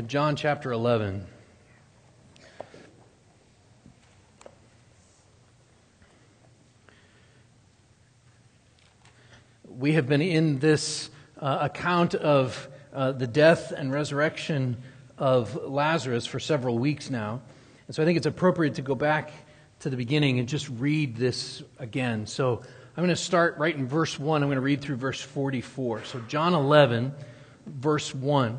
John chapter 11. We have been in this uh, account of uh, the death and resurrection of Lazarus for several weeks now. And so I think it's appropriate to go back to the beginning and just read this again. So I'm going to start right in verse 1. I'm going to read through verse 44. So, John 11, verse 1.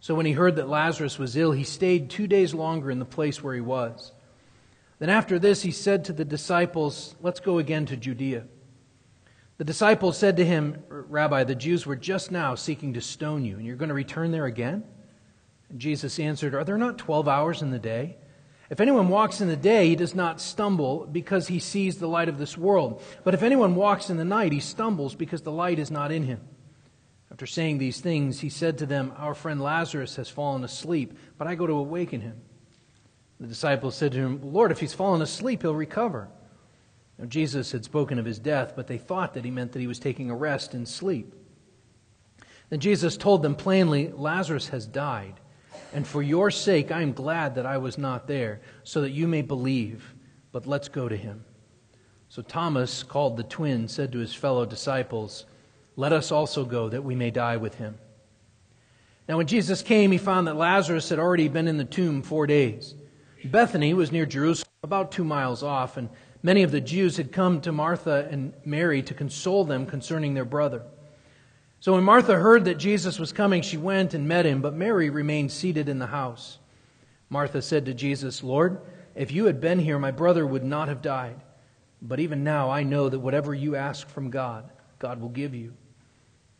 So when he heard that Lazarus was ill, he stayed two days longer in the place where he was. Then after this, he said to the disciples, Let's go again to Judea. The disciples said to him, Rabbi, the Jews were just now seeking to stone you, and you're going to return there again? And Jesus answered, Are there not twelve hours in the day? If anyone walks in the day, he does not stumble because he sees the light of this world. But if anyone walks in the night, he stumbles because the light is not in him. After saying these things, he said to them, Our friend Lazarus has fallen asleep, but I go to awaken him. The disciples said to him, Lord, if he's fallen asleep, he'll recover. Now, Jesus had spoken of his death, but they thought that he meant that he was taking a rest and sleep. Then Jesus told them plainly, Lazarus has died, and for your sake I am glad that I was not there, so that you may believe. But let's go to him. So Thomas, called the twin, said to his fellow disciples, let us also go that we may die with him. Now, when Jesus came, he found that Lazarus had already been in the tomb four days. Bethany was near Jerusalem, about two miles off, and many of the Jews had come to Martha and Mary to console them concerning their brother. So when Martha heard that Jesus was coming, she went and met him, but Mary remained seated in the house. Martha said to Jesus, Lord, if you had been here, my brother would not have died. But even now I know that whatever you ask from God, God will give you.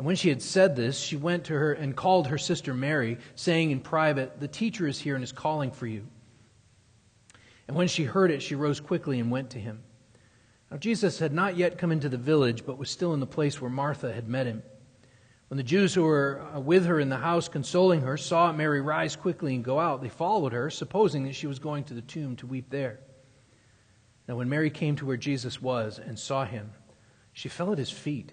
And when she had said this, she went to her and called her sister Mary, saying in private, The teacher is here and is calling for you. And when she heard it, she rose quickly and went to him. Now, Jesus had not yet come into the village, but was still in the place where Martha had met him. When the Jews who were uh, with her in the house consoling her saw Mary rise quickly and go out, they followed her, supposing that she was going to the tomb to weep there. Now, when Mary came to where Jesus was and saw him, she fell at his feet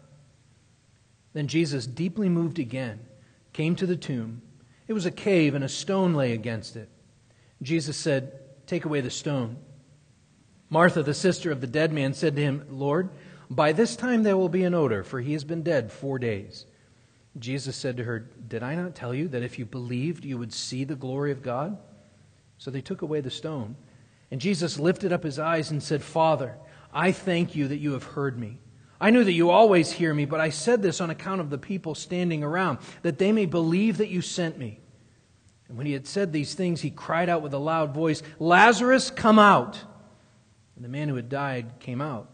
Then Jesus, deeply moved again, came to the tomb. It was a cave, and a stone lay against it. Jesus said, Take away the stone. Martha, the sister of the dead man, said to him, Lord, by this time there will be an odor, for he has been dead four days. Jesus said to her, Did I not tell you that if you believed, you would see the glory of God? So they took away the stone. And Jesus lifted up his eyes and said, Father, I thank you that you have heard me. I knew that you always hear me, but I said this on account of the people standing around, that they may believe that you sent me. And when he had said these things, he cried out with a loud voice, Lazarus, come out! And the man who had died came out,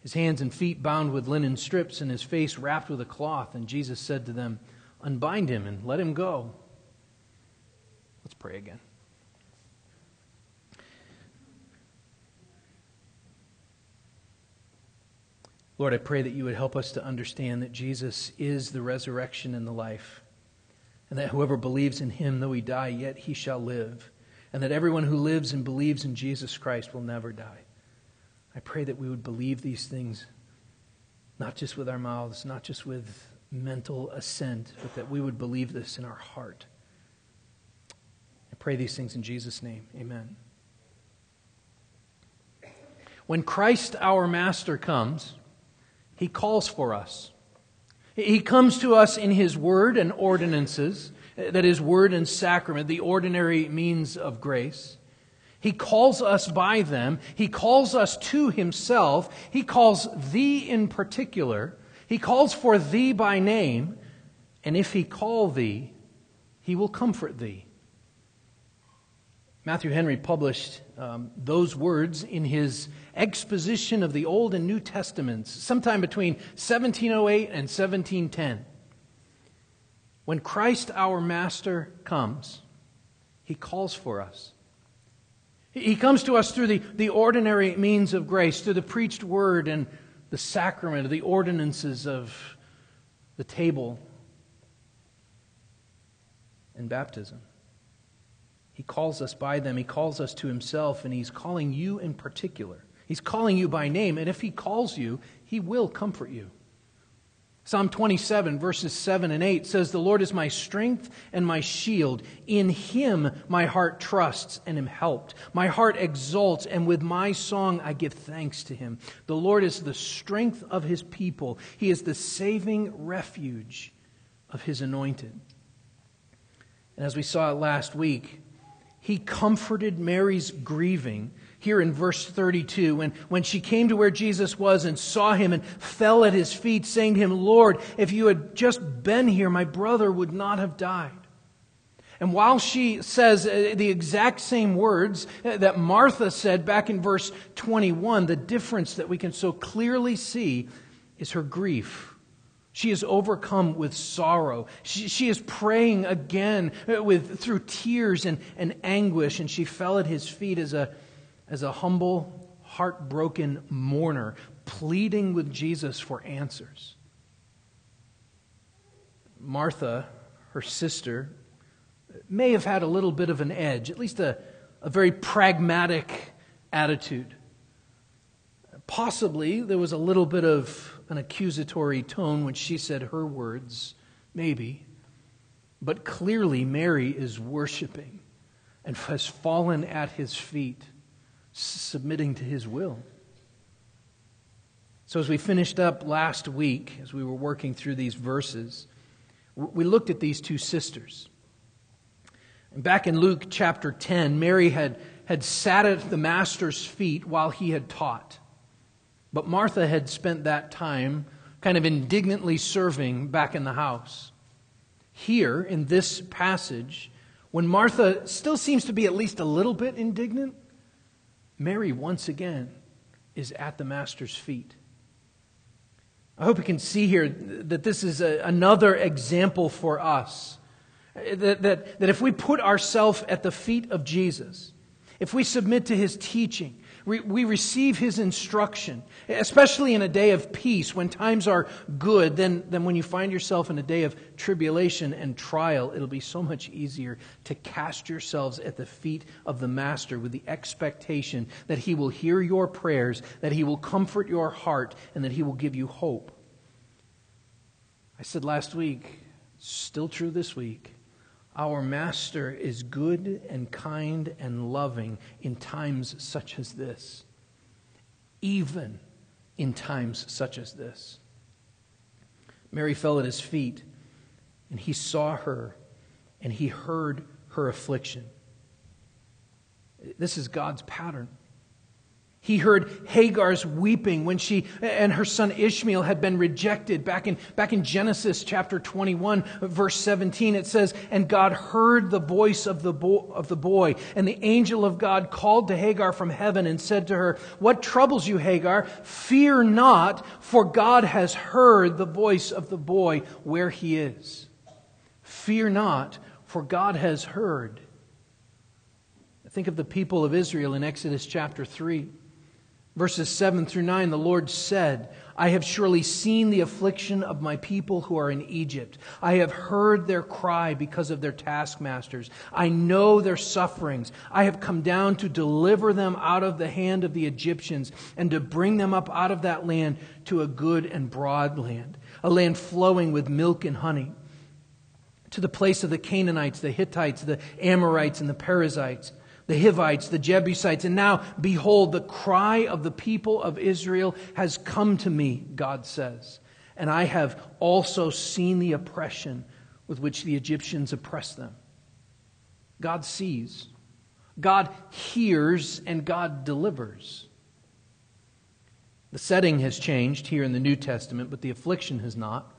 his hands and feet bound with linen strips, and his face wrapped with a cloth. And Jesus said to them, Unbind him and let him go. Let's pray again. Lord, I pray that you would help us to understand that Jesus is the resurrection and the life, and that whoever believes in him, though he die, yet he shall live, and that everyone who lives and believes in Jesus Christ will never die. I pray that we would believe these things, not just with our mouths, not just with mental assent, but that we would believe this in our heart. I pray these things in Jesus' name. Amen. When Christ our Master comes, he calls for us. He comes to us in his word and ordinances, that is, word and sacrament, the ordinary means of grace. He calls us by them. He calls us to himself. He calls thee in particular. He calls for thee by name. And if he call thee, he will comfort thee. Matthew Henry published um, those words in his exposition of the Old and New Testaments sometime between 1708 and 1710. When Christ our Master comes, he calls for us. He comes to us through the, the ordinary means of grace, through the preached word and the sacrament, of the ordinances of the table and baptism. He calls us by them. He calls us to himself, and he's calling you in particular. He's calling you by name, and if he calls you, he will comfort you. Psalm 27, verses 7 and 8 says, The Lord is my strength and my shield. In him my heart trusts and am helped. My heart exults, and with my song I give thanks to him. The Lord is the strength of his people, he is the saving refuge of his anointed. And as we saw last week, he comforted Mary's grieving here in verse 32 when, when she came to where Jesus was and saw him and fell at his feet, saying to him, Lord, if you had just been here, my brother would not have died. And while she says uh, the exact same words uh, that Martha said back in verse 21, the difference that we can so clearly see is her grief. She is overcome with sorrow. She, she, is praying again uh, with, through tears and, and anguish, and she fell at his feet as a, as a humble, heartbroken mourner, pleading with Jesus for answers. Martha, her sister, may have had a little bit of an edge, at least a, a very pragmatic attitude. Possibly there was a little bit of an accusatory tone when she said her words, maybe. But clearly, Mary is worshiping and has fallen at his feet submitting to his will. So, as we finished up last week, as we were working through these verses, we looked at these two sisters. And back in Luke chapter 10, Mary had, had sat at the Master's feet while he had taught. But Martha had spent that time kind of indignantly serving back in the house. Here, in this passage, when Martha still seems to be at least a little bit indignant, Mary, once again, is at the Master's feet. I hope you can see here that this is a, another example for us. That, that, that if we put ourselves at the feet of Jesus, if we submit to his teaching, we receive his instruction, especially in a day of peace when times are good, then, then when you find yourself in a day of tribulation and trial, it'll be so much easier to cast yourselves at the feet of the Master with the expectation that he will hear your prayers, that he will comfort your heart, and that he will give you hope. I said last week, still true this week. Our Master is good and kind and loving in times such as this, even in times such as this. Mary fell at his feet, and he saw her, and he heard her affliction. This is God's pattern. He heard Hagar's weeping when she and her son Ishmael had been rejected. Back in, back in Genesis chapter 21, verse 17, it says, And God heard the voice of the, of the boy, and the angel of God called to Hagar from heaven and said to her, What troubles you, Hagar? Fear not, for God has heard the voice of the boy where he is. Fear not, for God has heard. Think of the people of Israel in Exodus chapter 3. Verses 7 through 9, the Lord said, I have surely seen the affliction of my people who are in Egypt. I have heard their cry because of their taskmasters. I know their sufferings. I have come down to deliver them out of the hand of the Egyptians and to bring them up out of that land to a good and broad land, a land flowing with milk and honey, to the place of the Canaanites, the Hittites, the Amorites, and the Perizzites the Hivites, the Jebusites, and now, behold, the cry of the people of Israel has come to me, God says. And I have also seen the oppression with which the Egyptians oppress them. God sees, God hears, and God delivers. The setting has changed here in the New Testament, but the affliction has not.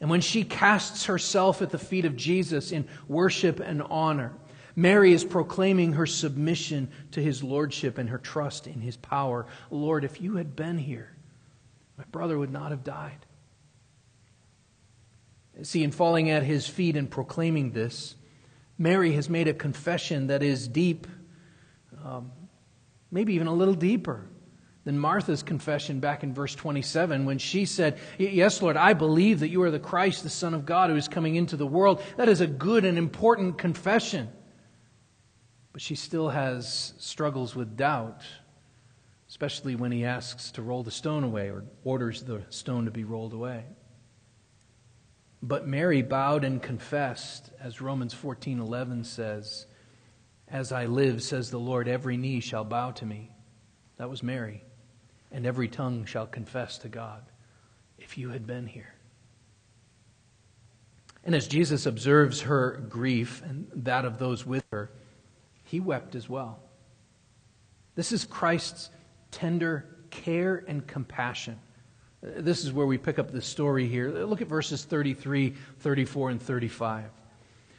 And when she casts herself at the feet of Jesus in worship and honor, Mary is proclaiming her submission to his lordship and her trust in his power. Lord, if you had been here, my brother would not have died. See, in falling at his feet and proclaiming this, Mary has made a confession that is deep, um, maybe even a little deeper than Martha's confession back in verse 27 when she said, Yes, Lord, I believe that you are the Christ, the Son of God, who is coming into the world. That is a good and important confession. But she still has struggles with doubt, especially when he asks to roll the stone away or orders the stone to be rolled away. But Mary bowed and confessed, as Romans 14:11 says, "As I live, says the Lord, every knee shall bow to me." That was Mary. And every tongue shall confess to God. If you had been here. And as Jesus observes her grief and that of those with her, he wept as well. This is Christ's tender care and compassion. This is where we pick up the story here. Look at verses 33, 34, and 35.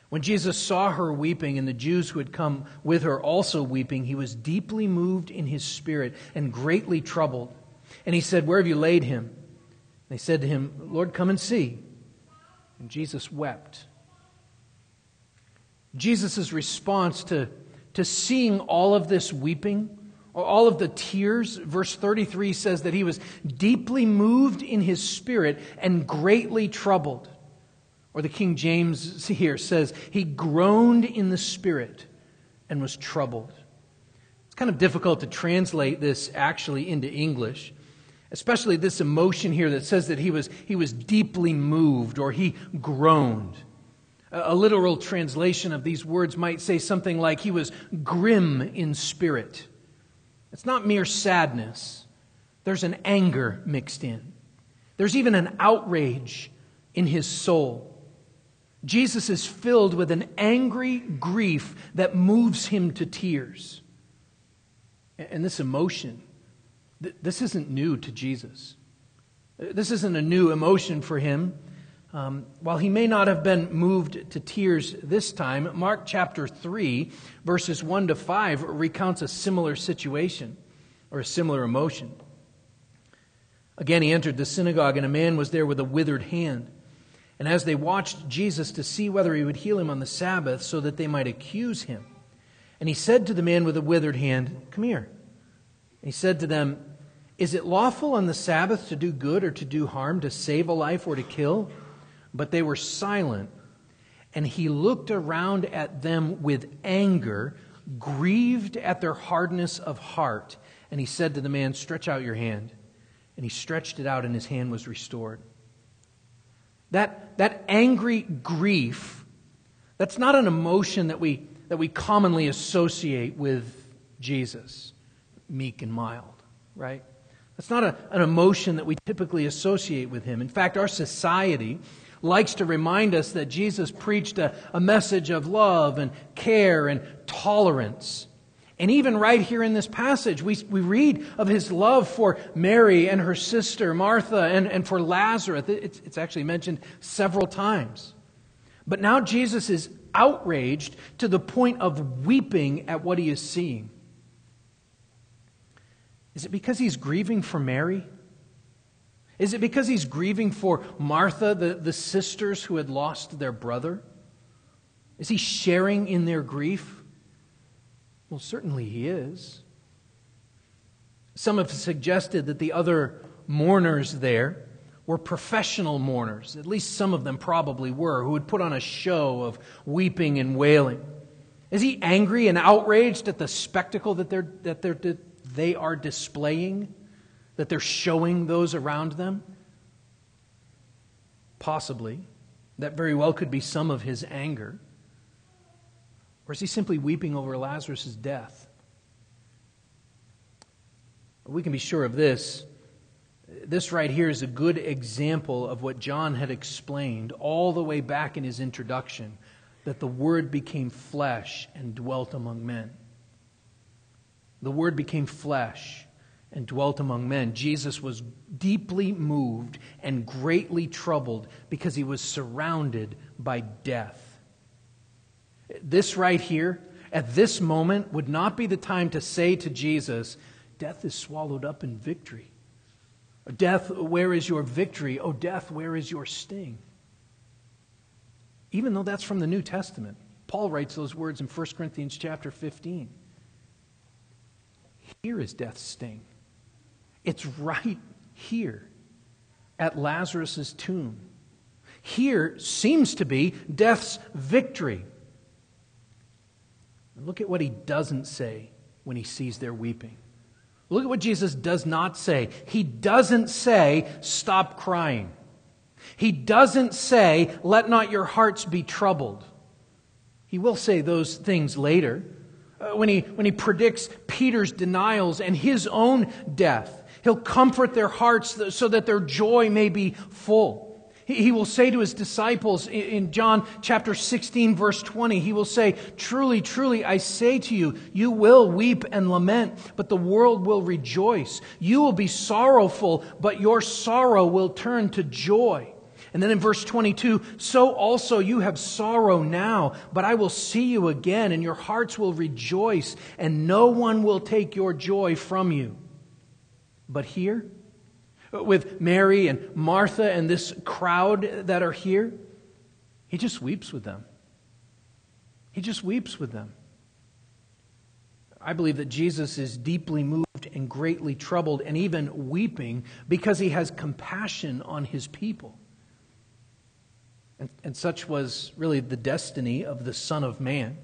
When Jesus saw her weeping and the Jews who had come with her also weeping, he was deeply moved in his spirit and greatly troubled. And he said, Where have you laid him? They said to him, Lord, come and see. And Jesus wept. Jesus' response to to seeing all of this weeping, or all of the tears. Verse 33 says that he was deeply moved in his spirit and greatly troubled. Or the King James here says, he groaned in the spirit and was troubled. It's kind of difficult to translate this actually into English, especially this emotion here that says that he was, he was deeply moved or he groaned. A literal translation of these words might say something like, He was grim in spirit. It's not mere sadness, there's an anger mixed in. There's even an outrage in his soul. Jesus is filled with an angry grief that moves him to tears. And this emotion, this isn't new to Jesus. This isn't a new emotion for him. Um, while he may not have been moved to tears this time, Mark chapter 3, verses 1 to 5, recounts a similar situation or a similar emotion. Again, he entered the synagogue, and a man was there with a withered hand. And as they watched Jesus to see whether he would heal him on the Sabbath so that they might accuse him, and he said to the man with the withered hand, Come here. And he said to them, Is it lawful on the Sabbath to do good or to do harm, to save a life or to kill? But they were silent. And he looked around at them with anger, grieved at their hardness of heart. And he said to the man, Stretch out your hand. And he stretched it out, and his hand was restored. That, that angry grief, that's not an emotion that we, that we commonly associate with Jesus, meek and mild, right? That's not a, an emotion that we typically associate with him. In fact, our society likes to remind us that Jesus preached a, a message of love and care and tolerance. And even right here in this passage, we, we read of his love for Mary and her sister Martha and, and for Lazarus. It's, it's actually mentioned several times. But now Jesus is outraged to the point of weeping at what he is seeing. Is it because he's grieving for Mary? Is it because he's grieving for Martha, the, the sisters who had lost their brother? Is he sharing in their grief? Well, certainly he is. Some have suggested that the other mourners there were professional mourners. At least some of them probably were, who would put on a show of weeping and wailing. Is he angry and outraged at the spectacle that, they're, that they're, they are displaying, that they're showing those around them? Possibly. That very well could be some of his anger. Or is he simply weeping over Lazarus' death? We can be sure of this. This right here is a good example of what John had explained all the way back in his introduction that the Word became flesh and dwelt among men. The Word became flesh and dwelt among men. Jesus was deeply moved and greatly troubled because he was surrounded by death. This right here, at this moment, would not be the time to say to Jesus, Death is swallowed up in victory. Death, where is your victory? Oh, death, where is your sting? Even though that's from the New Testament, Paul writes those words in 1 Corinthians chapter 15. Here is death's sting. It's right here at Lazarus' tomb. Here seems to be death's victory. Look at what he doesn't say when he sees their weeping. Look at what Jesus does not say. He doesn't say, stop crying. He doesn't say, let not your hearts be troubled. He will say those things later. Uh, when, he, when he predicts Peter's denials and his own death, he'll comfort their hearts so that their joy may be full. He will say to his disciples in John chapter 16, verse 20, he will say, Truly, truly, I say to you, you will weep and lament, but the world will rejoice. You will be sorrowful, but your sorrow will turn to joy. And then in verse 22, so also you have sorrow now, but I will see you again, and your hearts will rejoice, and no one will take your joy from you. But here, with Mary and Martha and this crowd that are here, he just weeps with them. He just weeps with them. I believe that Jesus is deeply moved and greatly troubled and even weeping because he has compassion on his people. And, and such was really the destiny of the Son of Man.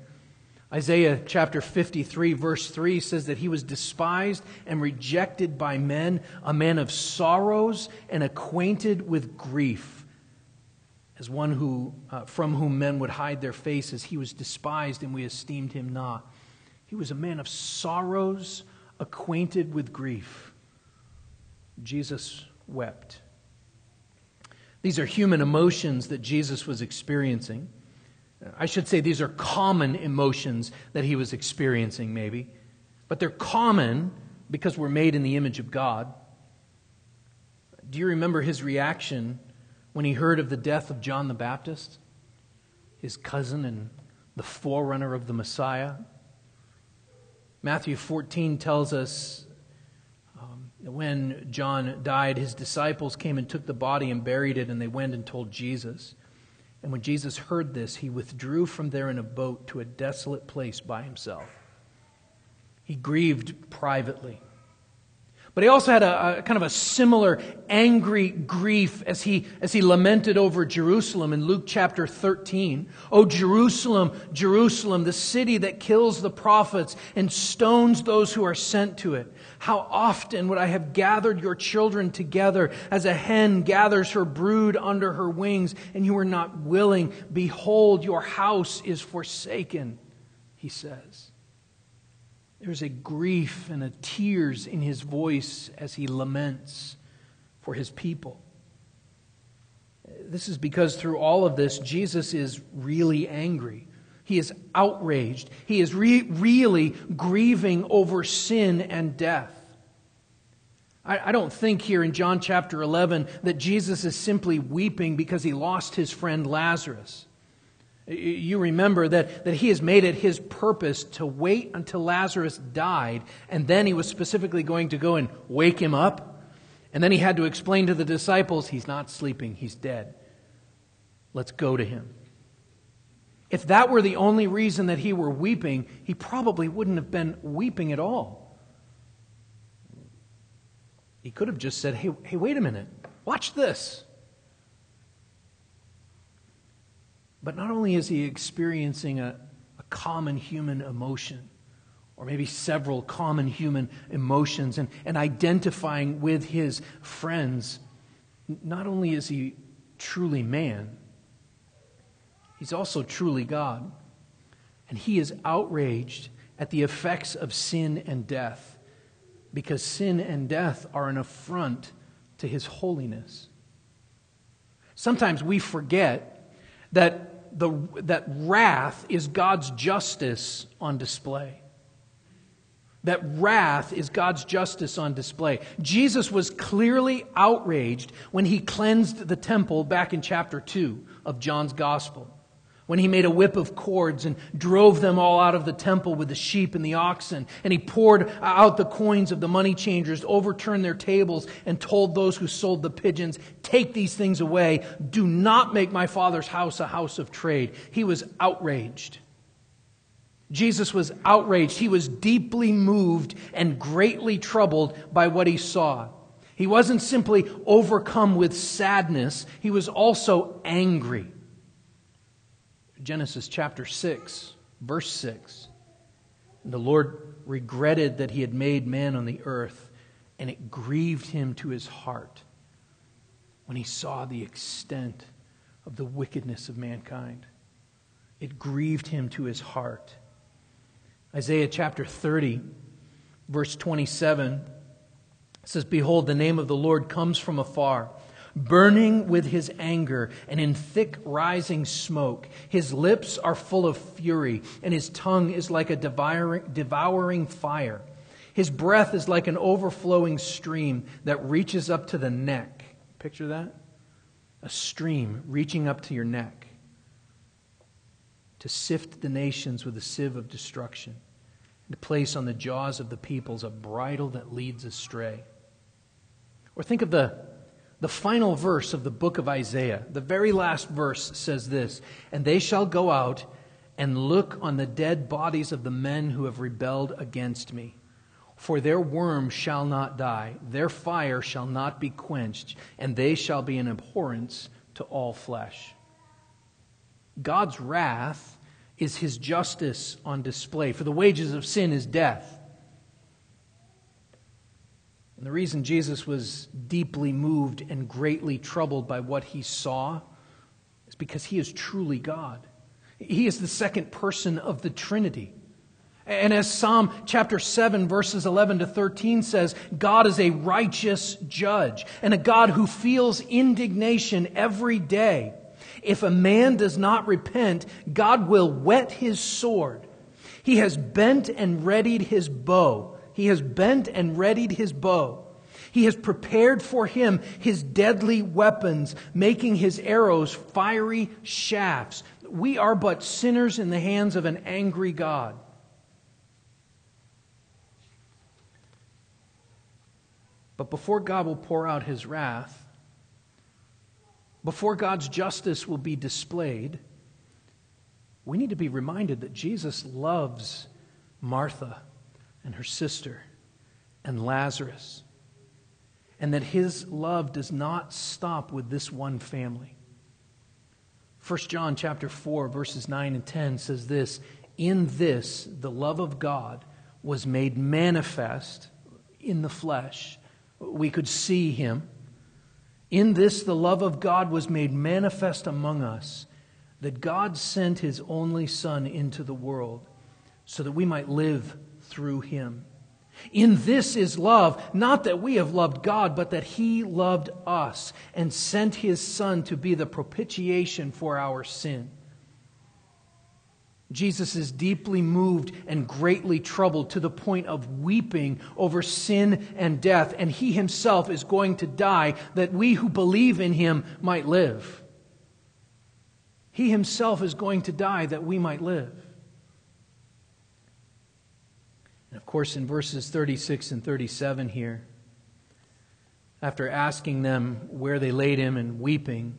Isaiah chapter 53, verse 3 says that he was despised and rejected by men, a man of sorrows and acquainted with grief. As one who, uh, from whom men would hide their faces, he was despised and we esteemed him not. He was a man of sorrows, acquainted with grief. Jesus wept. These are human emotions that Jesus was experiencing. I should say these are common emotions that he was experiencing, maybe. But they're common because we're made in the image of God. Do you remember his reaction when he heard of the death of John the Baptist, his cousin and the forerunner of the Messiah? Matthew 14 tells us um, when John died, his disciples came and took the body and buried it, and they went and told Jesus. And when Jesus heard this, he withdrew from there in a boat to a desolate place by himself. He grieved privately. But he also had a, a, kind of a similar angry grief as he, as he lamented over Jerusalem in Luke chapter 13. Oh, Jerusalem, Jerusalem, the city that kills the prophets and stones those who are sent to it. How often would I have gathered your children together as a hen gathers her brood under her wings, and you were not willing? Behold, your house is forsaken, he says. There's a grief and a tears in his voice as he laments for his people. This is because through all of this, Jesus is really angry. He is outraged. He is re- really grieving over sin and death. I, I don't think here in John chapter 11 that Jesus is simply weeping because he lost his friend Lazarus. You remember that, that he has made it his purpose to wait until Lazarus died, and then he was specifically going to go and wake him up. And then he had to explain to the disciples, he's not sleeping, he's dead. Let's go to him. If that were the only reason that he were weeping, he probably wouldn't have been weeping at all. He could have just said, hey, hey, wait a minute, watch this. But not only is he experiencing a, a common human emotion, or maybe several common human emotions, and, and identifying with his friends, not only is he truly man, he's also truly God. And he is outraged at the effects of sin and death because sin and death are an affront to his holiness. Sometimes we forget that, the, that wrath is God's justice on display. That wrath is God's justice on display. Jesus was clearly outraged when he cleansed the temple back in chapter 2 of John's Gospel when he made a whip of cords and drove them all out of the temple with the sheep and the oxen. And he poured out the coins of the money changers, overturned their tables, and told those who sold the pigeons, Take these things away. Do not make my father's house a house of trade. He was outraged. Jesus was outraged. He was deeply moved and greatly troubled by what he saw. He wasn't simply overcome with sadness, he was also angry. Genesis chapter 6, verse 6. And The Lord regretted that he had made man on the earth, and it grieved him to his heart when he saw the extent of the wickedness of mankind. It grieved him to his heart. Isaiah chapter 30, verse 27 says, Behold, the name of the Lord comes from afar burning with his anger and in thick rising smoke. His lips are full of fury, and his tongue is like a devouring, devouring fire. His breath is like an overflowing stream that reaches up to the neck. Picture that? A stream reaching up to your neck to sift the nations with a sieve of destruction, and to place on the jaws of the peoples a bridle that leads astray. Or think of the the final verse of the book of Isaiah, the very last verse says this And they shall go out and look on the dead bodies of the men who have rebelled against me. For their worm shall not die, their fire shall not be quenched, and they shall be an abhorrence to all flesh. God's wrath is his justice on display, for the wages of sin is death. And the reason Jesus was deeply moved and greatly troubled by what he saw is because he is truly God. He is the second person of the Trinity. And as Psalm chapter 7, verses 11 to 13 says, God is a righteous judge and a God who feels indignation every day. If a man does not repent, God will whet his sword. He has bent and readied his bow he has bent and readied his bow. He has prepared for him his deadly weapons, making his arrows fiery shafts. We are but sinners in the hands of an angry God. But before God will pour out his wrath, before God's justice will be displayed, we need to be reminded that Jesus loves Martha and her sister and Lazarus. And that his love does not stop with this one family. 1 John chapter 4 verses 9 and 10 says this, in this the love of God was made manifest in the flesh. We could see him. In this the love of God was made manifest among us, that God sent his only son into the world so that we might live through him. In this is love, not that we have loved God, but that he loved us and sent his Son to be the propitiation for our sin. Jesus is deeply moved and greatly troubled to the point of weeping over sin and death, and he himself is going to die that we who believe in him might live. He himself is going to die that we might live. And of course, in verses 36 and 37 here, after asking them where they laid him and weeping,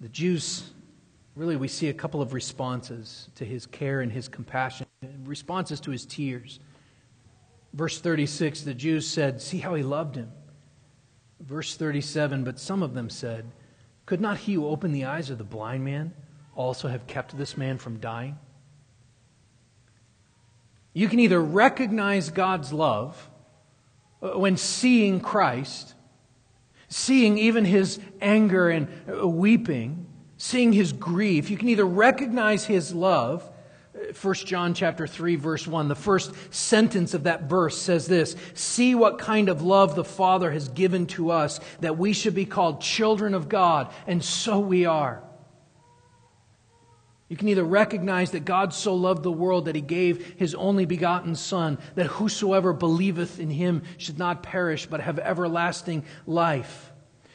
the Jews really we see a couple of responses to his care and his compassion, responses to his tears. Verse 36 the Jews said, See how he loved him. Verse 37 But some of them said, Could not he who opened the eyes of the blind man also have kept this man from dying? You can either recognize God's love uh, when seeing Christ, seeing even his anger and uh, weeping, seeing his grief. You can either recognize his love 1 John chapter 3 verse 1 the first sentence of that verse says this see what kind of love the father has given to us that we should be called children of God and so we are you can either recognize that God so loved the world that he gave his only begotten Son, that whosoever believeth in him should not perish but have everlasting life.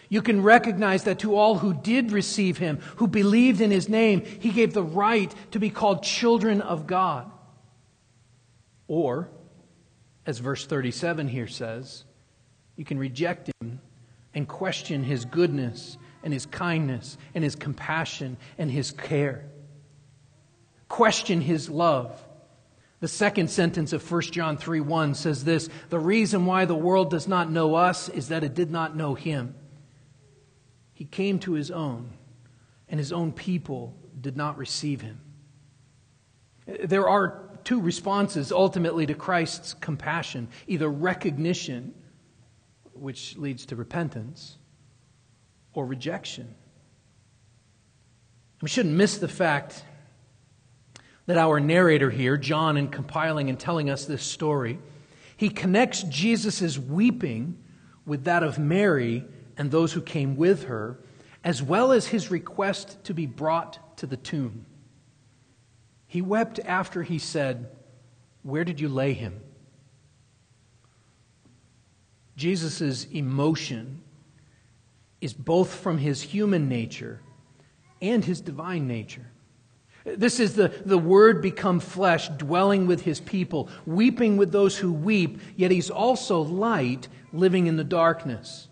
You can recognize that to all who did receive him, who believed in his name, he gave the right to be called children of God. Or, as verse 37 here says, you can reject him and question his goodness and his kindness and his compassion and his care question his love. The second sentence of 1 John 3 1 says this The reason why the world does not know us is that it did not know him. He came to his own, and his own people did not receive him. There are two responses ultimately to Christ's compassion either recognition, which leads to repentance, or rejection. We shouldn't miss the fact that our narrator here, John, in compiling and telling us this story, he connects Jesus' weeping with that of Mary and those who came with her, as well as his request to be brought to the tomb. He wept after he said, Where did you lay him? Jesus' emotion is both from his human nature and his divine nature. This is the, the Word become flesh, dwelling with His people, weeping with those who weep, yet He's also light, living in the darkness.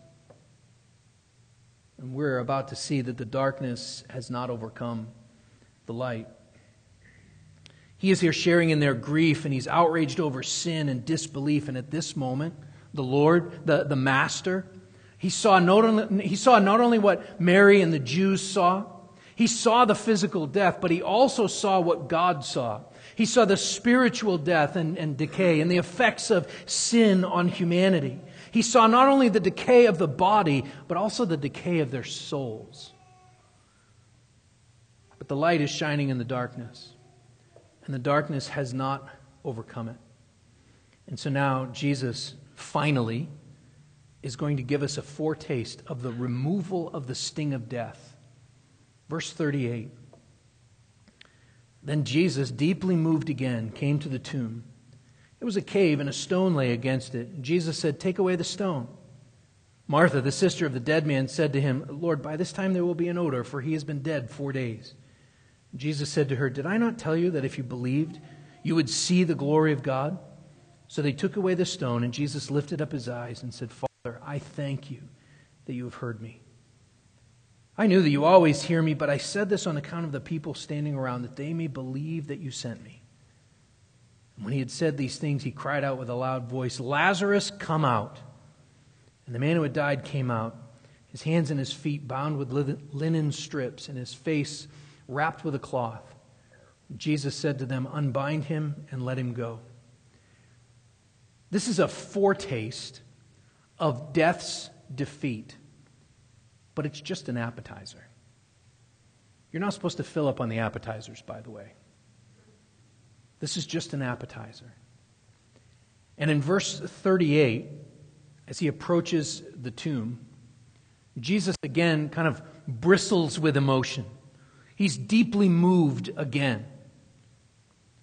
And we're about to see that the darkness has not overcome the light. He is here sharing in their grief, and he's outraged over sin and disbelief. And at this moment, the Lord, the, the Master, he saw, not only, he saw not only what Mary and the Jews saw, he saw the physical death, but he also saw what God saw. He saw the spiritual death and, and decay and the effects of sin on humanity. He saw not only the decay of the body, but also the decay of their souls. But the light is shining in the darkness, and the darkness has not overcome it. And so now Jesus finally is going to give us a foretaste of the removal of the sting of death Verse 38 Then Jesus, deeply moved again, came to the tomb. It was a cave, and a stone lay against it. Jesus said, Take away the stone. Martha, the sister of the dead man, said to him, Lord, by this time there will be an odor, for he has been dead four days. Jesus said to her, Did I not tell you that if you believed, you would see the glory of God? So they took away the stone, and Jesus lifted up his eyes and said, Father, I thank you that you have heard me. I knew that you always hear me, but I said this on account of the people standing around, that they may believe that you sent me. And when he had said these things, he cried out with a loud voice, Lazarus, come out. And the man who had died came out, his hands and his feet bound with linen strips, and his face wrapped with a cloth. Jesus said to them, Unbind him and let him go. This is a foretaste of death's defeat but it's just an appetizer. You're not supposed to fill up on the appetizers, by the way. This is just an appetizer. And in verse 38, as he approaches the tomb, Jesus again kind of bristles with emotion. He's deeply moved again.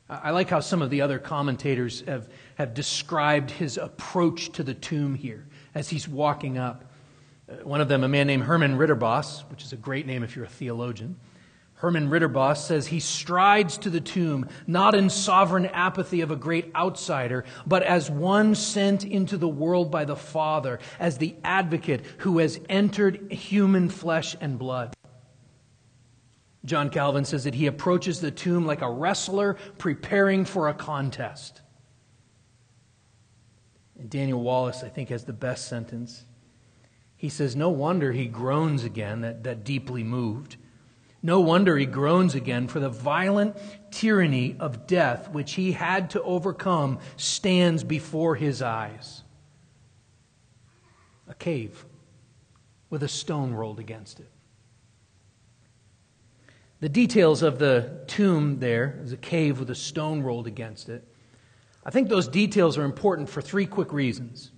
I like how some of the other commentators have, have described his approach to the tomb here as he's walking up. One of them, a man named Herman Ridderbos, which is a great name if you're a theologian. Herman Ridderbos says he strides to the tomb not in sovereign apathy of a great outsider, but as one sent into the world by the Father, as the advocate who has entered human flesh and blood. John Calvin says that he approaches the tomb like a wrestler preparing for a contest. And Daniel Wallace, I think, has the best sentence. He says, No wonder he groans again, that, that deeply moved. No wonder he groans again, for the violent tyranny of death which he had to overcome stands before his eyes. A cave with a stone rolled against it. The details of the tomb there is a cave with a stone rolled against it. I think those details are important for three quick reasons.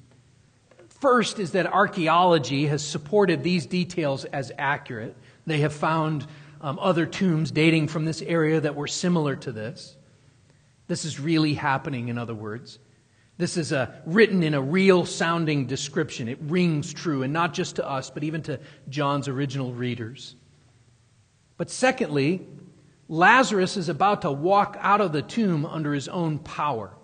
First is that archaeology has supported these details as accurate. They have found um, other tombs dating from this area that were similar to this. This is really happening, in other words. This is a, written in a real sounding description. It rings true, and not just to us, but even to John's original readers. But secondly, Lazarus is about to walk out of the tomb under his own power.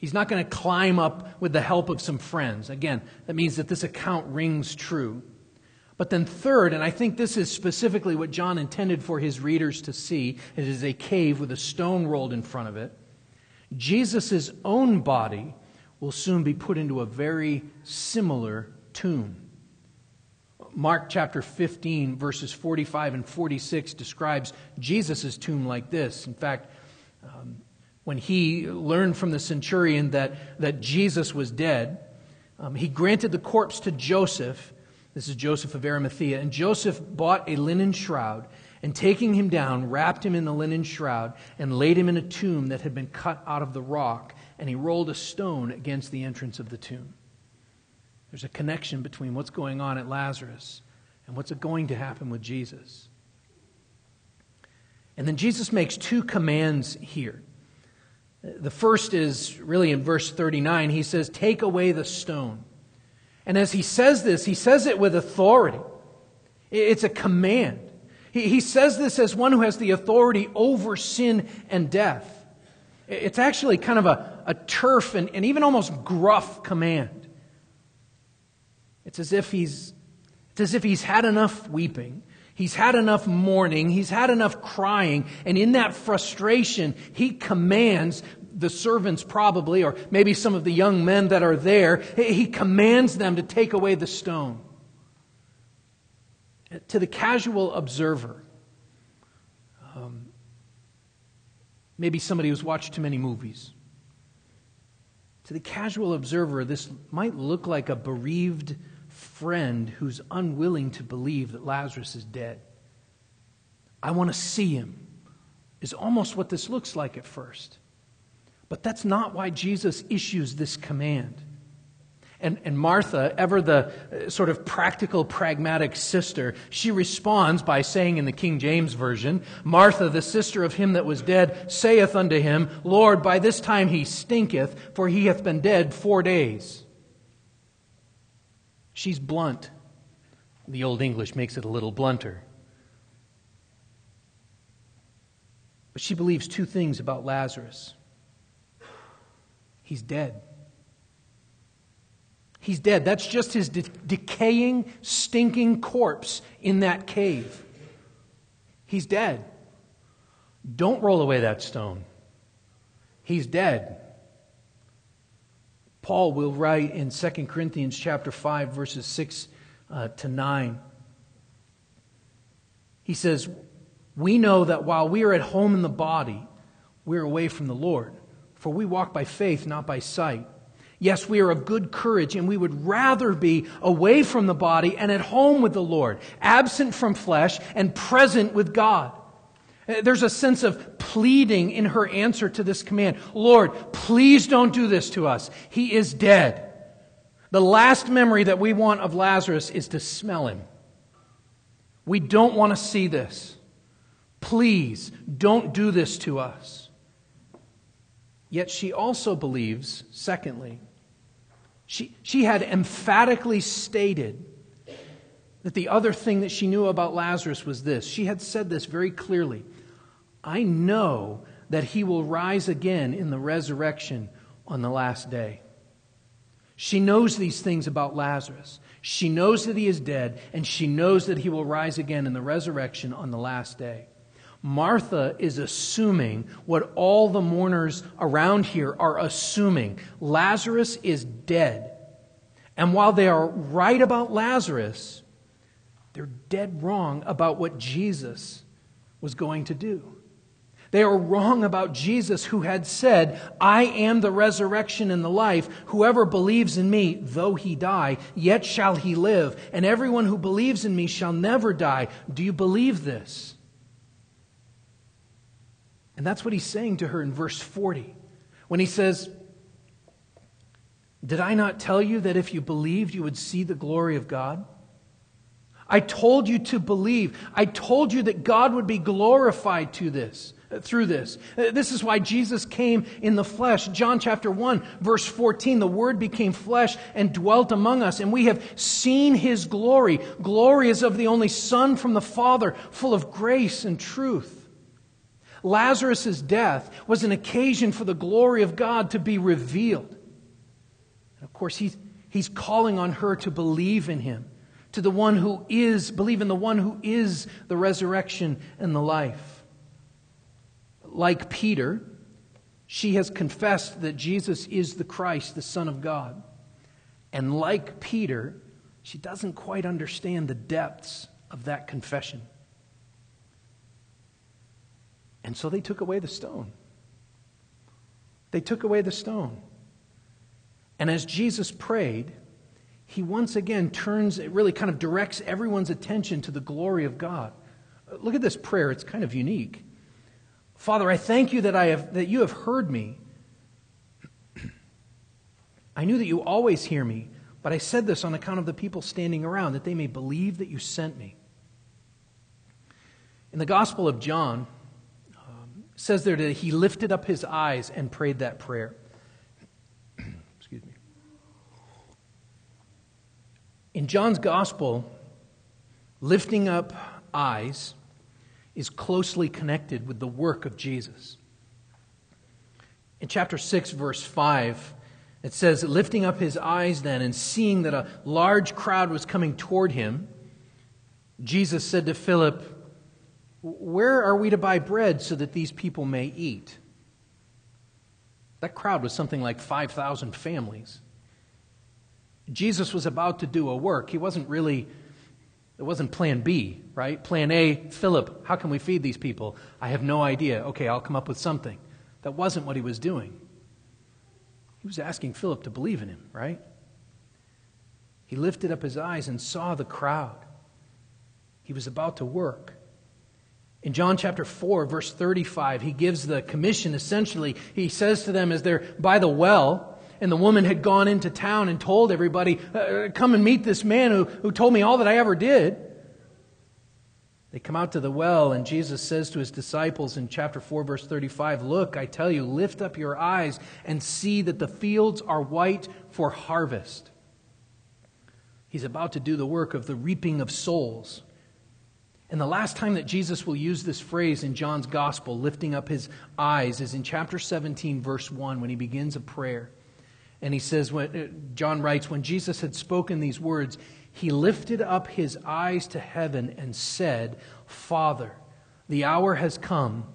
He's not going to climb up with the help of some friends. Again, that means that this account rings true. But then, third, and I think this is specifically what John intended for his readers to see it is a cave with a stone rolled in front of it. Jesus' own body will soon be put into a very similar tomb. Mark chapter 15, verses 45 and 46 describes Jesus' tomb like this. In fact, um, when he learned from the centurion that, that Jesus was dead, um, he granted the corpse to Joseph this is Joseph of Arimathea. And Joseph bought a linen shroud, and taking him down, wrapped him in the linen shroud, and laid him in a tomb that had been cut out of the rock. And he rolled a stone against the entrance of the tomb. There's a connection between what's going on at Lazarus and what's going to happen with Jesus. And then Jesus makes two commands here. The first is really in verse 39. He says, Take away the stone. And as he says this, he says it with authority. It's a command. He, says this as one who has the authority over sin and death. It's actually kind of a, a turf and, and even almost gruff command. It's as if he's it's as if he's had enough weeping. He's had enough mourning. He's had enough crying. And in that frustration, he commands the servants probably, or maybe some of the young men that are there, he commands them to take away the stone. To the casual observer, um, maybe somebody who's watched too many movies, to the casual observer, this might look like a bereaved friend who's unwilling to believe that Lazarus is dead. I want to see him, is almost what this looks like at first. But that's not why Jesus issues this command. And, and Martha, ever the uh, sort of practical, pragmatic sister, she responds by saying in the King James Version, Martha, the sister of him that was dead, saith unto him, Lord, by this time he stinketh, for he hath been dead four days. She's blunt. The Old English makes it a little blunter. But she believes two things about Lazarus. He's dead. He's dead. That's just his de- decaying, stinking corpse in that cave. He's dead. Don't roll away that stone. He's dead. Paul will write in 2 Corinthians chapter 5 verses 6 uh, to 9. He says, "We know that while we are at home in the body, we're away from the Lord." For we walk by faith, not by sight. Yes, we are of good courage, and we would rather be away from the body and at home with the Lord, absent from flesh and present with God. Uh, there's a sense of pleading in her answer to this command Lord, please don't do this to us. He is dead. The last memory that we want of Lazarus is to smell him. We don't want to see this. Please don't do this to us. Yet she also believes, secondly, she, she had emphatically stated that the other thing that she knew about Lazarus was this. She had said this very clearly I know that he will rise again in the resurrection on the last day. She knows these things about Lazarus. She knows that he is dead, and she knows that he will rise again in the resurrection on the last day. Martha is assuming what all the mourners around here are assuming Lazarus is dead. And while they are right about Lazarus, they're dead wrong about what Jesus was going to do. They are wrong about Jesus, who had said, I am the resurrection and the life. Whoever believes in me, though he die, yet shall he live. And everyone who believes in me shall never die. Do you believe this? And that's what he's saying to her in verse 40 when he says, Did I not tell you that if you believed, you would see the glory of God? I told you to believe. I told you that God would be glorified to this through this. This is why Jesus came in the flesh. John chapter 1, verse 14, the Word became flesh and dwelt among us, and we have seen His glory. Glory is of the only Son from the Father, full of grace and truth. Lazarus' death was an occasion for the glory of God to be revealed. And of course, he's, he's calling on her to believe in Him, to the one who is, believe in the one who is the resurrection and the life like Peter, she has confessed that Jesus is the Christ, the Son of God. And like Peter, she doesn't quite understand the depths of that confession. And so they took away the stone. They took away the stone. And as Jesus prayed, he once again turns, it really kind of directs everyone's attention to the glory of God. Look at this prayer, it's kind of unique. Father, I thank you that, I have, that you have heard me. I knew that you always hear me, but I said this on account of the people standing around, that they may believe that you sent me. In the Gospel of John, um, says there that he lifted up his eyes and prayed that prayer. Excuse me. In John's Gospel, lifting up eyes is closely connected with the work of Jesus. In chapter 6, verse 5, it says, Lifting up his eyes then and seeing that a large crowd was coming toward him, Jesus said to Philip, Where are we to buy bread so that these people may eat? That crowd was something like 5,000 families. Jesus was about to do a work. He wasn't really it wasn't plan B, right? Plan A, Philip, how can we feed these people? I have no idea. Okay, I'll come up with something. That wasn't what he was doing. He was asking Philip to believe in him, right? He lifted up his eyes and saw the crowd. He was about to work. In John chapter 4, verse 35, he gives the commission essentially. He says to them as they're by the well, and the woman had gone into town and told everybody, uh, Come and meet this man who, who told me all that I ever did. They come out to the well, and Jesus says to his disciples in chapter 4, verse 35 Look, I tell you, lift up your eyes and see that the fields are white for harvest. He's about to do the work of the reaping of souls. And the last time that Jesus will use this phrase in John's gospel, lifting up his eyes, is in chapter 17, verse 1, when he begins a prayer. And he says, when, uh, John writes, when Jesus had spoken these words, he lifted up his eyes to heaven and said, Father, the hour has come.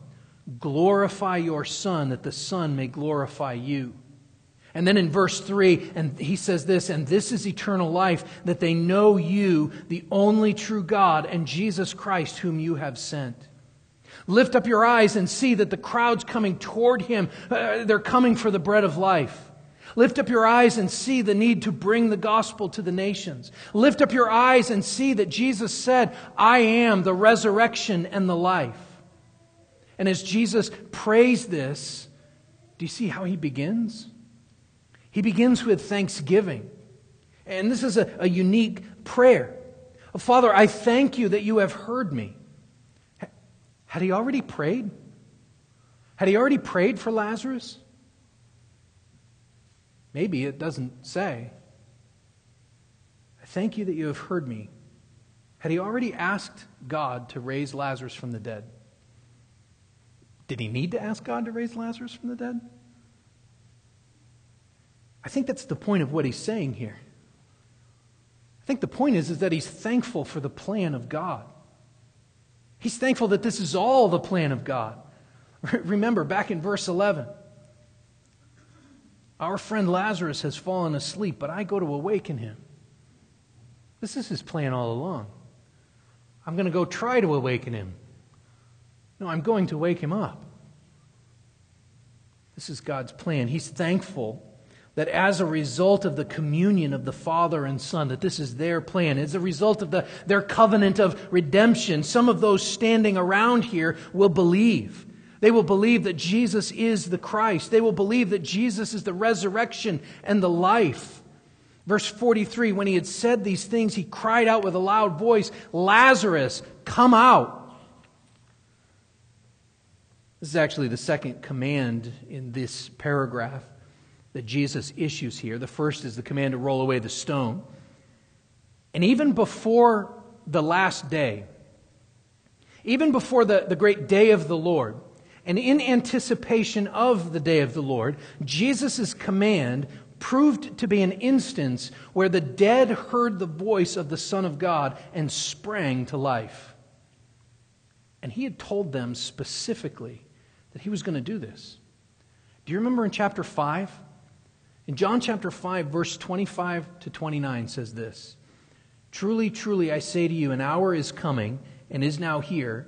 Glorify your Son, that the Son may glorify you. And then in verse 3, and he says this, and this is eternal life, that they know you, the only true God, and Jesus Christ, whom you have sent. Lift up your eyes and see that the crowds coming toward him, uh, they're coming for the bread of life. Lift up your eyes and see the need to bring the gospel to the nations. Lift up your eyes and see that Jesus said, I am the resurrection and the life. And as Jesus prays this, do you see how he begins? He begins with thanksgiving. And this is a, a unique prayer. Father, I thank you that you have heard me. Had he already prayed? Had he already prayed for Lazarus? Maybe it doesn't say. I thank you that you have heard me. Had he already asked God to raise Lazarus from the dead? Did he need to ask God to raise Lazarus from the dead? I think that's the point of what he's saying here. I think the point is, is that he's thankful for the plan of God. He's thankful that this is all the plan of God. Remember back in verse 11 Our friend Lazarus has fallen asleep, but I go to awaken him. This is his plan all along. I'm going to go try to awaken him. No, I'm going to wake him up. This is God's plan. He's thankful that as a result of the communion of the Father and Son, that this is their plan. As a result of the, their covenant of redemption, some of those standing around here will believe. They will believe that Jesus is the Christ. They will believe that Jesus is the resurrection and the life. Verse 43 When he had said these things, he cried out with a loud voice, Lazarus, come out. This is actually the second command in this paragraph that Jesus issues here. The first is the command to roll away the stone. And even before the last day, even before the, the great day of the Lord, and in anticipation of the day of the Lord, Jesus' command proved to be an instance where the dead heard the voice of the Son of God and sprang to life. And he had told them specifically that he was going to do this. Do you remember in chapter 5? In John chapter 5, verse 25 to 29 says this Truly, truly, I say to you, an hour is coming and is now here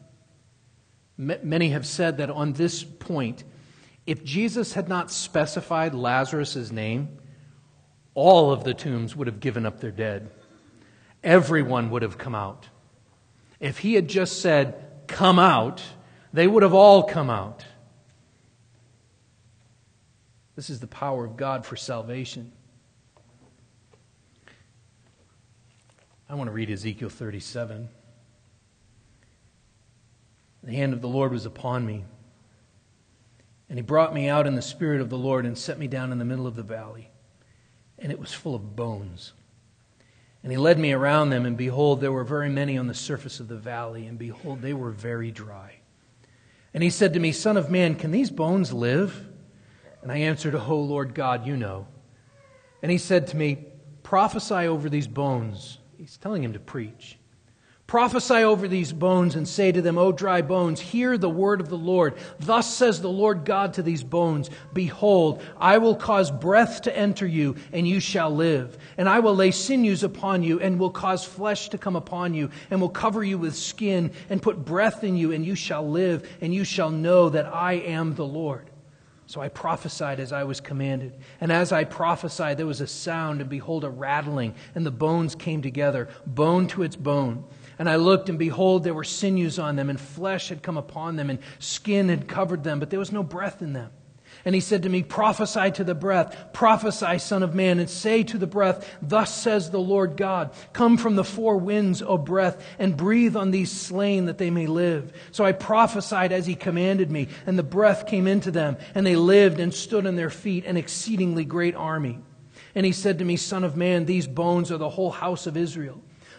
Many have said that on this point, if Jesus had not specified Lazarus' name, all of the tombs would have given up their dead. Everyone would have come out. If he had just said, Come out, they would have all come out. This is the power of God for salvation. I want to read Ezekiel 37. The hand of the Lord was upon me, and he brought me out in the spirit of the Lord and set me down in the middle of the valley, and it was full of bones. And he led me around them, and behold, there were very many on the surface of the valley, and behold, they were very dry. And he said to me, Son of man, can these bones live? And I answered, Oh, Lord God, you know. And he said to me, Prophesy over these bones. He's telling him to preach. Prophesy over these bones and say to them, O dry bones, hear the word of the Lord. Thus says the Lord God to these bones Behold, I will cause breath to enter you, and you shall live. And I will lay sinews upon you, and will cause flesh to come upon you, and will cover you with skin, and put breath in you, and you shall live, and you shall know that I am the Lord. So I prophesied as I was commanded. And as I prophesied, there was a sound, and behold, a rattling, and the bones came together, bone to its bone. And I looked, and behold, there were sinews on them, and flesh had come upon them, and skin had covered them, but there was no breath in them. And he said to me, Prophesy to the breath, prophesy, Son of Man, and say to the breath, Thus says the Lord God, Come from the four winds, O breath, and breathe on these slain that they may live. So I prophesied as he commanded me, and the breath came into them, and they lived and stood on their feet, an exceedingly great army. And he said to me, Son of man, these bones are the whole house of Israel.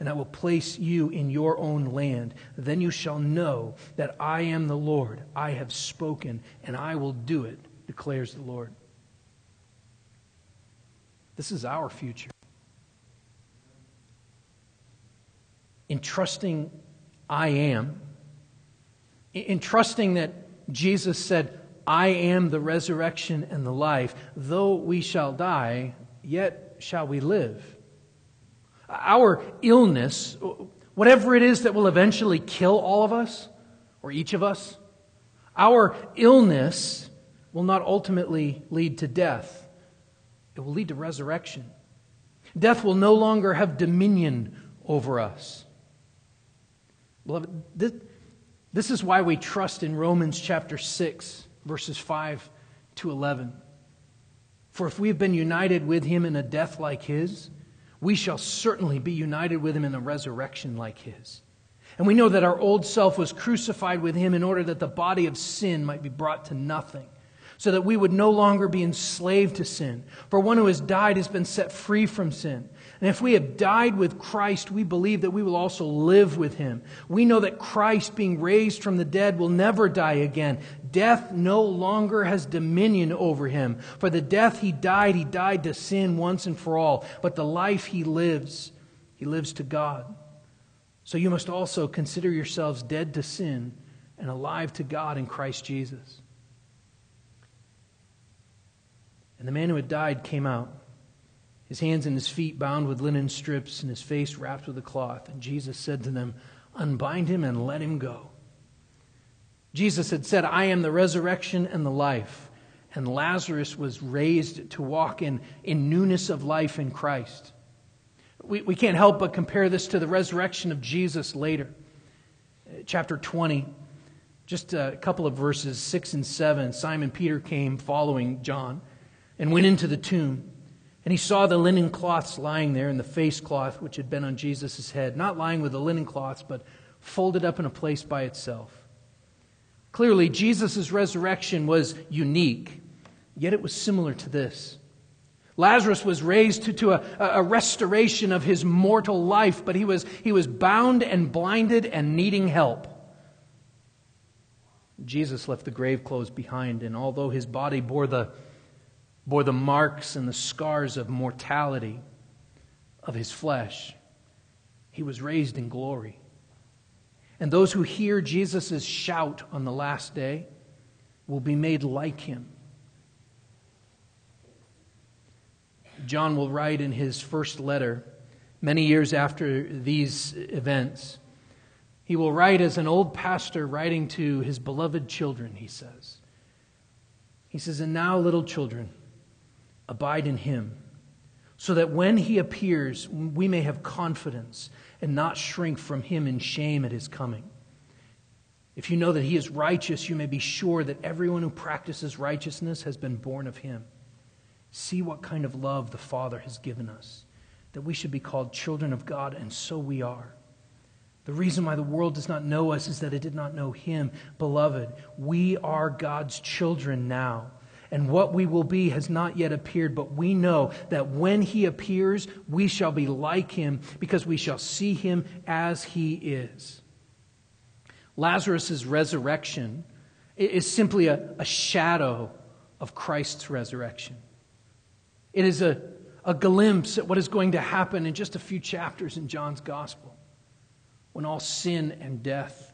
and I will place you in your own land. Then you shall know that I am the Lord. I have spoken, and I will do it, declares the Lord. This is our future. In trusting I am, in trusting that Jesus said, I am the resurrection and the life, though we shall die, yet shall we live our illness, whatever it is that will eventually kill all of us or each of us, our illness will not ultimately lead to death. It will lead to resurrection. Death will no longer have dominion over us. Beloved, this, is why we trust in Romans chapter 6, verses 5 to 11. For if we have been united with him in a death like his, we shall certainly be united with him in a resurrection like his. And we know that our old self was crucified with him in order that the body of sin might be brought to nothing, so that we would no longer be enslaved to sin. For one who has died has been set free from sin. And if we have died with Christ, we believe that we will also live with him. We know that Christ, being raised from the dead, will never die again. Death no longer has dominion over him. For the death he died, he died to sin once and for all. But the life he lives, he lives to God. So you must also consider yourselves dead to sin and alive to God in Christ Jesus. And the man who had died came out his hands and his feet bound with linen strips, and his face wrapped with a cloth. And Jesus said to them, Unbind him and let him go. Jesus had said, I am the resurrection and the life. And Lazarus was raised to walk in, in newness of life in Christ. We, we can't help but compare this to the resurrection of Jesus later. Chapter 20, just a couple of verses, 6 and 7. Simon Peter came following John and went into the tomb. And he saw the linen cloths lying there, and the face cloth which had been on Jesus' head, not lying with the linen cloths, but folded up in a place by itself. Clearly, Jesus' resurrection was unique, yet it was similar to this. Lazarus was raised to, to a, a restoration of his mortal life, but he was, he was bound and blinded and needing help. Jesus left the grave clothes behind, and although his body bore the bore the marks and the scars of mortality of his flesh, he was raised in glory. And those who hear Jesus' shout on the last day will be made like him. John will write in his first letter, many years after these events, he will write as an old pastor writing to his beloved children, he says. He says, And now, little children, Abide in him, so that when he appears, we may have confidence and not shrink from him in shame at his coming. If you know that he is righteous, you may be sure that everyone who practices righteousness has been born of him. See what kind of love the Father has given us, that we should be called children of God, and so we are. The reason why the world does not know us is that it did not know him. Beloved, we are God's children now and what we will be has not yet appeared, but we know that when he appears, we shall be like him because we shall see him as he is. Lazarus' resurrection is simply a, a shadow of Christ's resurrection. It is a, a glimpse at what is going to happen in just a few chapters in John's gospel when all sin and death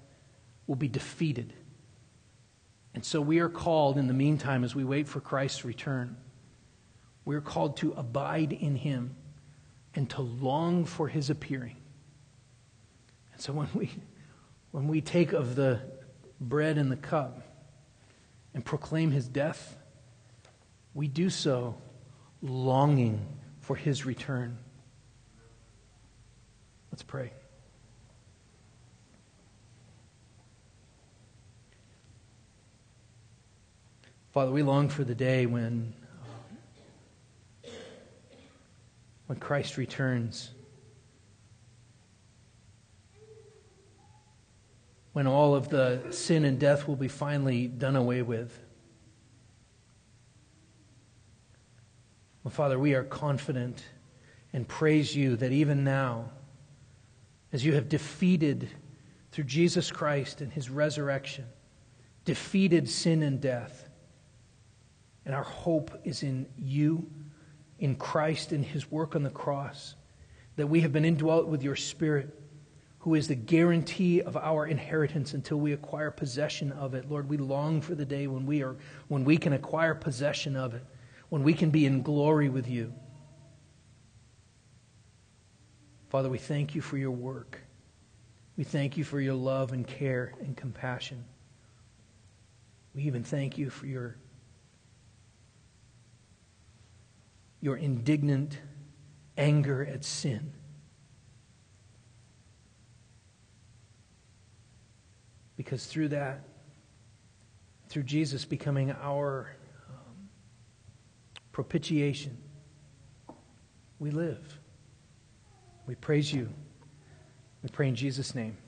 will be defeated and so we are called in the meantime, as we wait for Christ's return, we are called to abide in him and to long for his appearing. And so when we, when we take of the bread and the cup and proclaim his death, we do so longing for his return. Let's pray. Father, we long for the day when, uh, when Christ returns. When all of the sin and death will be finally done away with. Well, Father, we are confident and praise you that even now, as you have defeated through Jesus Christ and his resurrection, defeated sin and death, and our hope is in you, in Christ, in his work on the cross. That we have been indwelt with your Spirit, who is the guarantee of our inheritance until we acquire possession of it. Lord, we long for the day when we, are, when we can acquire possession of it, when we can be in glory with you. Father, we thank you for your work. We thank you for your love and care and compassion. We even thank you for your your indignant anger at sin. Because through that, through Jesus becoming our um, propitiation, we live. We praise you. We pray in Jesus' name.